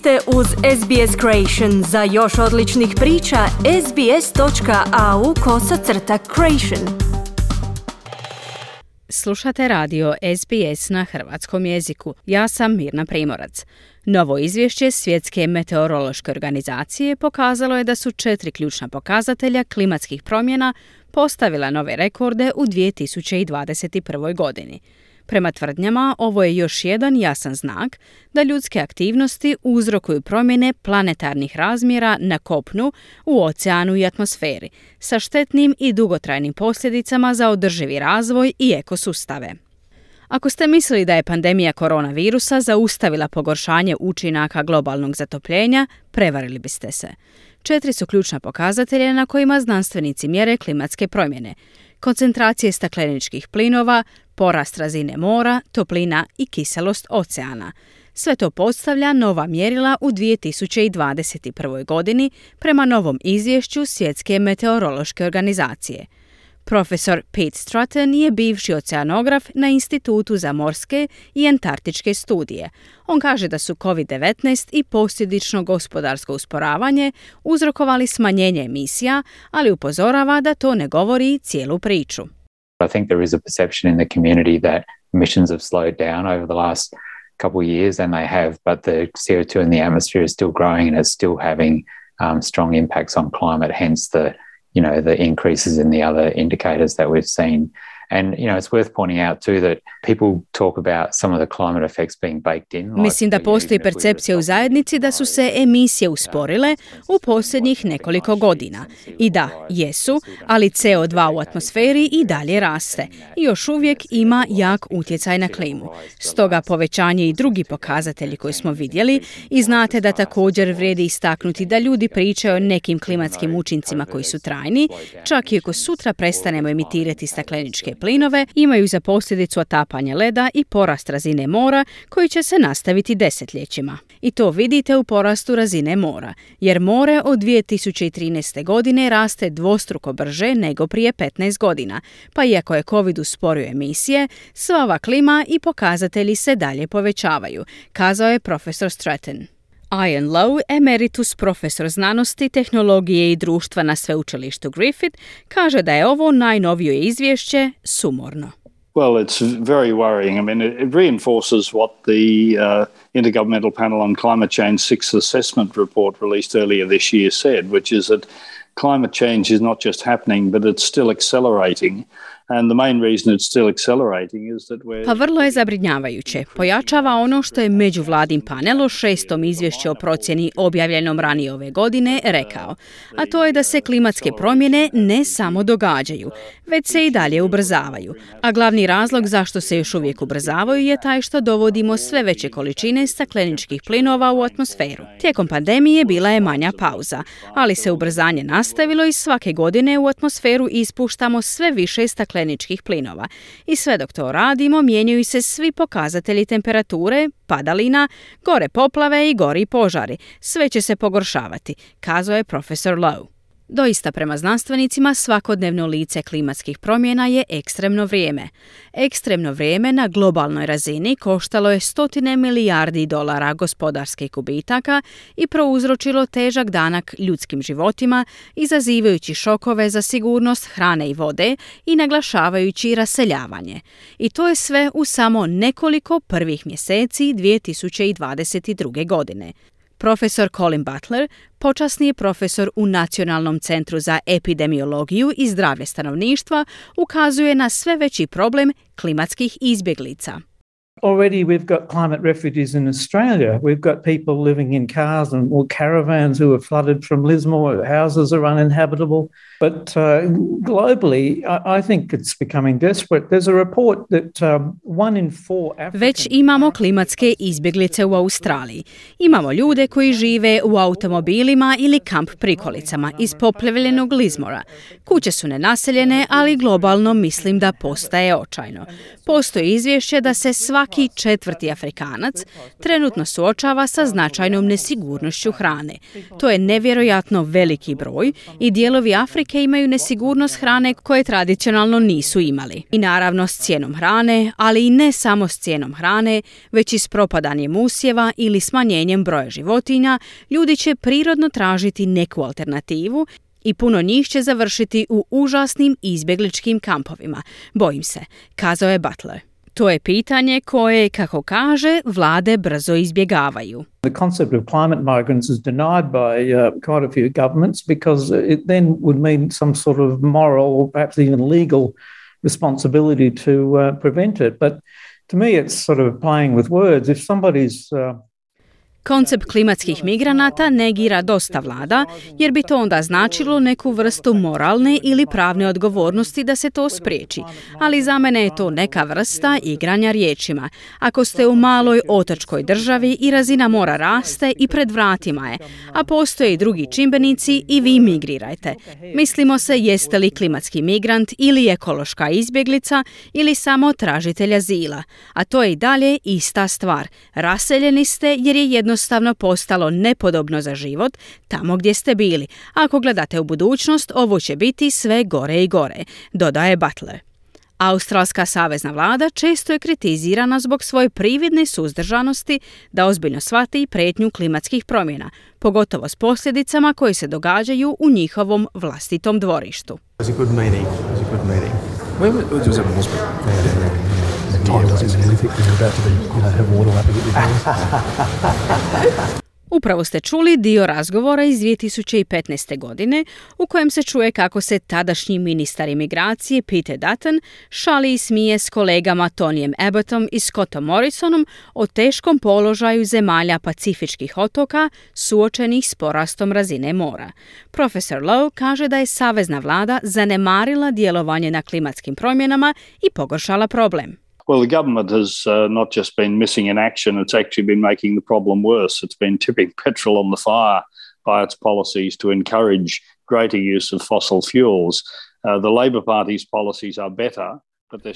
ste uz SBS Creation. Za još odličnih priča, sbs.au kosacrta creation. Slušate radio SBS na hrvatskom jeziku. Ja sam Mirna Primorac. Novo izvješće Svjetske meteorološke organizacije pokazalo je da su četiri ključna pokazatelja klimatskih promjena postavila nove rekorde u 2021. godini. Prema tvrdnjama, ovo je još jedan jasan znak da ljudske aktivnosti uzrokuju promjene planetarnih razmjera na kopnu, u oceanu i atmosferi, sa štetnim i dugotrajnim posljedicama za održivi razvoj i ekosustave. Ako ste mislili da je pandemija koronavirusa zaustavila pogoršanje učinaka globalnog zatopljenja, prevarili biste se. Četiri su ključna pokazatelja na kojima znanstvenici mjere klimatske promjene. Koncentracije stakleničkih plinova, porast razine mora, toplina i kiselost oceana. Sve to postavlja nova mjerila u 2021. godini prema novom izvješću Svjetske meteorološke organizacije – Profesor Pete Stratton je bivši oceanograf na Institutu za morske i antarktičke studije. On kaže da su COVID-19 i posljedično gospodarsko usporavanje uzrokovali smanjenje emisija, ali upozorava da to ne govori cijelu priču. I think there is a perception in the community that emissions have slowed down over the last couple of years and they have, but the CO2 in the atmosphere is still growing and it's still having um, strong impacts on climate, hence the you know the increases in the other indicators that we've seen And you know, it's worth pointing out too that people talk about some of the climate effects being baked in. Mislim da postoji percepcija u zajednici da su se emisije usporile u posljednjih nekoliko godina. I da, jesu, ali CO2 u atmosferi i dalje raste i još uvijek ima jak utjecaj na klimu. Stoga povećanje i drugi pokazatelji koje smo vidjeli i znate da također vrijedi istaknuti da ljudi pričaju o nekim klimatskim učincima koji su trajni, čak i ako sutra prestanemo emitirati stakleničke plinove imaju za posljedicu otapanje leda i porast razine mora koji će se nastaviti desetljećima. I to vidite u porastu razine mora, jer more od 2013. godine raste dvostruko brže nego prije 15 godina, pa iako je COVID usporio emisije, sva ova klima i pokazatelji se dalje povećavaju, kazao je profesor Stratton. Ian Lowe, emeritus profesor znanosti, tehnologije i društva na sveučilištu Griffith, kaže da je ovo najnovije izvješće sumorno. Well, it's very worrying. I mean, it, reinforces what the uh, Intergovernmental Panel on Climate Change Sixth Assessment Report released earlier this year said, which is that climate change is not just happening, but it's still accelerating. Pa vrlo je zabrinjavajuće. Pojačava ono što je međuvladin panel o šestom izvješću o procjeni objavljenom ranije ove godine rekao, a to je da se klimatske promjene ne samo događaju, već se i dalje ubrzavaju. A glavni razlog zašto se još uvijek ubrzavaju je taj što dovodimo sve veće količine stakleničkih plinova u atmosferu. Tijekom pandemije bila je manja pauza, ali se ubrzanje nastavilo i svake godine u atmosferu ispuštamo sve više stakleničkih stakleničkih plinova. I sve dok to radimo, mijenjaju se svi pokazatelji temperature, padalina, gore poplave i gori požari. Sve će se pogoršavati, kazao je profesor Lowe. Doista prema znanstvenicima svakodnevno lice klimatskih promjena je ekstremno vrijeme. Ekstremno vrijeme na globalnoj razini koštalo je stotine milijardi dolara gospodarskih gubitaka i prouzročilo težak danak ljudskim životima, izazivajući šokove za sigurnost hrane i vode i naglašavajući raseljavanje. I to je sve u samo nekoliko prvih mjeseci 2022. godine. Profesor Colin Butler, počasni je profesor u Nacionalnom centru za epidemiologiju i zdravlje stanovništva, ukazuje na sve veći problem klimatskih izbjeglica. Already we've got climate refugees in Australia. We've got people living in cars and or caravans who are flooded from Lismore. Houses are uninhabitable. But uh, globally, I, I think it's becoming desperate. There's a report that um, one in four African... Već imamo klimatske izbjeglice u Australiji. Imamo ljude koji žive u automobilima ili kamp prikolicama iz poplavljenog Lizmora. Kuće su nenaseljene, ali globalno mislim da postaje očajno. Postoji izvješće da se sva svaki četvrti Afrikanac trenutno suočava sa značajnom nesigurnošću hrane. To je nevjerojatno veliki broj i dijelovi Afrike imaju nesigurnost hrane koje tradicionalno nisu imali. I naravno s cijenom hrane, ali i ne samo s cijenom hrane, već i s propadanjem usjeva ili smanjenjem broja životinja, ljudi će prirodno tražiti neku alternativu i puno njih će završiti u užasnim izbjegličkim kampovima. Bojim se, kazao je Butler. To je pitanje koje, kako kaže, vlade brzo izbjegavaju. The concept of climate migrants is denied by uh, quite a few governments because it then would mean some sort of moral or perhaps even legal responsibility to uh, prevent it. But to me, it's sort of playing with words. If somebody's uh, Koncept klimatskih migranata negira dosta vlada, jer bi to onda značilo neku vrstu moralne ili pravne odgovornosti da se to spriječi. Ali za mene je to neka vrsta igranja riječima. Ako ste u maloj otočkoj državi i razina mora raste i pred vratima je, a postoje i drugi čimbenici i vi migrirajte. Mislimo se jeste li klimatski migrant ili ekološka izbjeglica ili samo tražitelj azila. A to je i dalje ista stvar. Raseljeni ste jer je jedno jednostavno postalo nepodobno za život tamo gdje ste bili. Ako gledate u budućnost, ovo će biti sve gore i gore, dodaje Butler. Australska savezna vlada često je kritizirana zbog svoje prividne suzdržanosti da ozbiljno shvati prijetnju klimatskih promjena, pogotovo s posljedicama koje se događaju u njihovom vlastitom dvorištu. Upravo ste čuli dio razgovora iz 2015. godine u kojem se čuje kako se tadašnji ministar imigracije Peter Dutton šali i smije s kolegama Tonijem Abbottom i Scottom Morrisonom o teškom položaju zemalja pacifičkih otoka suočenih s porastom razine mora. Profesor Lowe kaže da je savezna vlada zanemarila djelovanje na klimatskim promjenama i pogoršala problem. Well, the government has uh, not just been missing in action, it's actually been making the problem worse. It's been tipping petrol on the fire by its policies to encourage greater use of fossil fuels. Uh, the Labor Party's policies are better.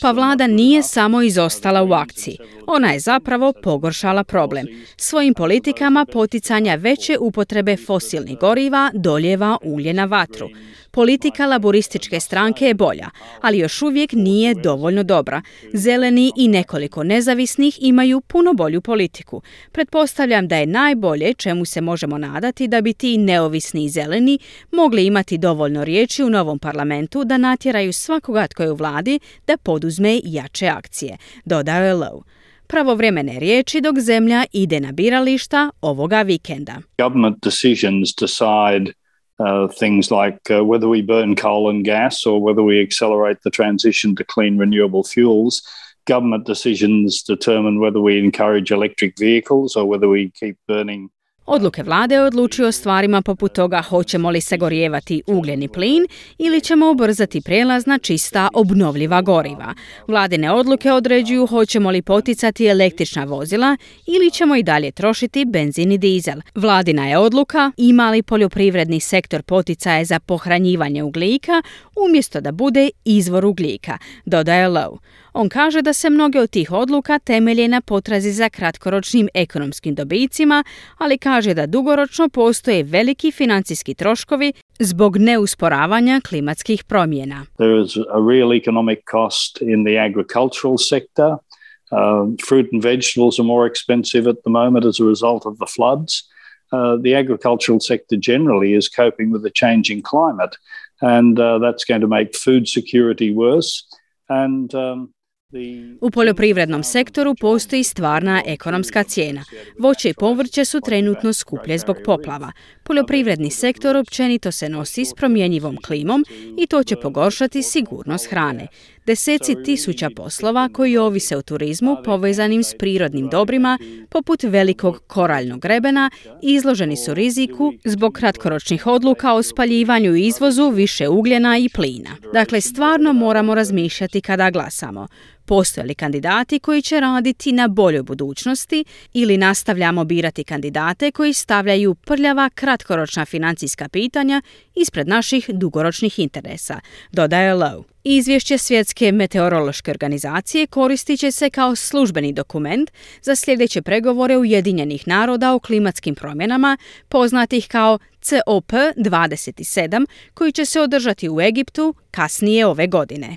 Pa vlada nije samo izostala u akciji. Ona je zapravo pogoršala problem. Svojim politikama poticanja veće upotrebe fosilnih goriva doljeva ulje na vatru. Politika laborističke stranke je bolja, ali još uvijek nije dovoljno dobra. Zeleni i nekoliko nezavisnih imaju puno bolju politiku. Pretpostavljam da je najbolje čemu se možemo nadati da bi ti neovisni i zeleni mogli imati dovoljno riječi u novom parlamentu da natjeraju svakoga tko je u vladi da poduzme jače akcije, dodao je Lowe pravovremene riječi dok zemlja ide na birališta ovoga vikenda. Uh, things like uh, whether we burn coal and gas or whether we accelerate the transition to clean renewable fuels. Government decisions determine whether we encourage electric vehicles or whether we keep burning Odluke vlade odlučuju o stvarima poput toga hoćemo li se gorijevati ugljeni plin ili ćemo ubrzati prijelaz na čista obnovljiva goriva. Vladine odluke određuju hoćemo li poticati električna vozila ili ćemo i dalje trošiti benzin i dizel. Vladina je odluka ima li poljoprivredni sektor poticaje za pohranjivanje ugljika umjesto da bude izvor ugljika, dodaje Lowe. On kaže da se mnoge od tih odluka temelje na potrazi za kratkoročnim ekonomskim dobicima, ali kaže da dugoročno postoje veliki financijski troškovi zbog neusporavanja klimatskih promjena. There is a real economic cost in the agricultural sector. Uh, fruit and vegetables are more expensive at the moment as a result of the floods. Uh, the agricultural sector generally is coping with the changing climate, and uh, that's going to make food security worse. And um, U poljoprivrednom sektoru postoji stvarna ekonomska cijena. Voće i povrće su trenutno skuplje zbog poplava. Poljoprivredni sektor općenito se nosi s promjenjivom klimom i to će pogoršati sigurnost hrane. Deseci tisuća poslova koji ovise o turizmu povezanim s prirodnim dobrima, poput velikog koraljnog grebena, izloženi su riziku zbog kratkoročnih odluka o spaljivanju i izvozu više ugljena i plina. Dakle, stvarno moramo razmišljati kada glasamo. Postoje li kandidati koji će raditi na boljoj budućnosti ili nastavljamo birati kandidate koji stavljaju prljava kratkoročna financijska pitanja ispred naših dugoročnih interesa, dodaje Lowe. Izvješće Svjetske meteorološke organizacije koristit će se kao službeni dokument za sljedeće pregovore Ujedinjenih naroda o klimatskim promjenama, poznatih kao COP27, koji će se održati u Egiptu kasnije ove godine.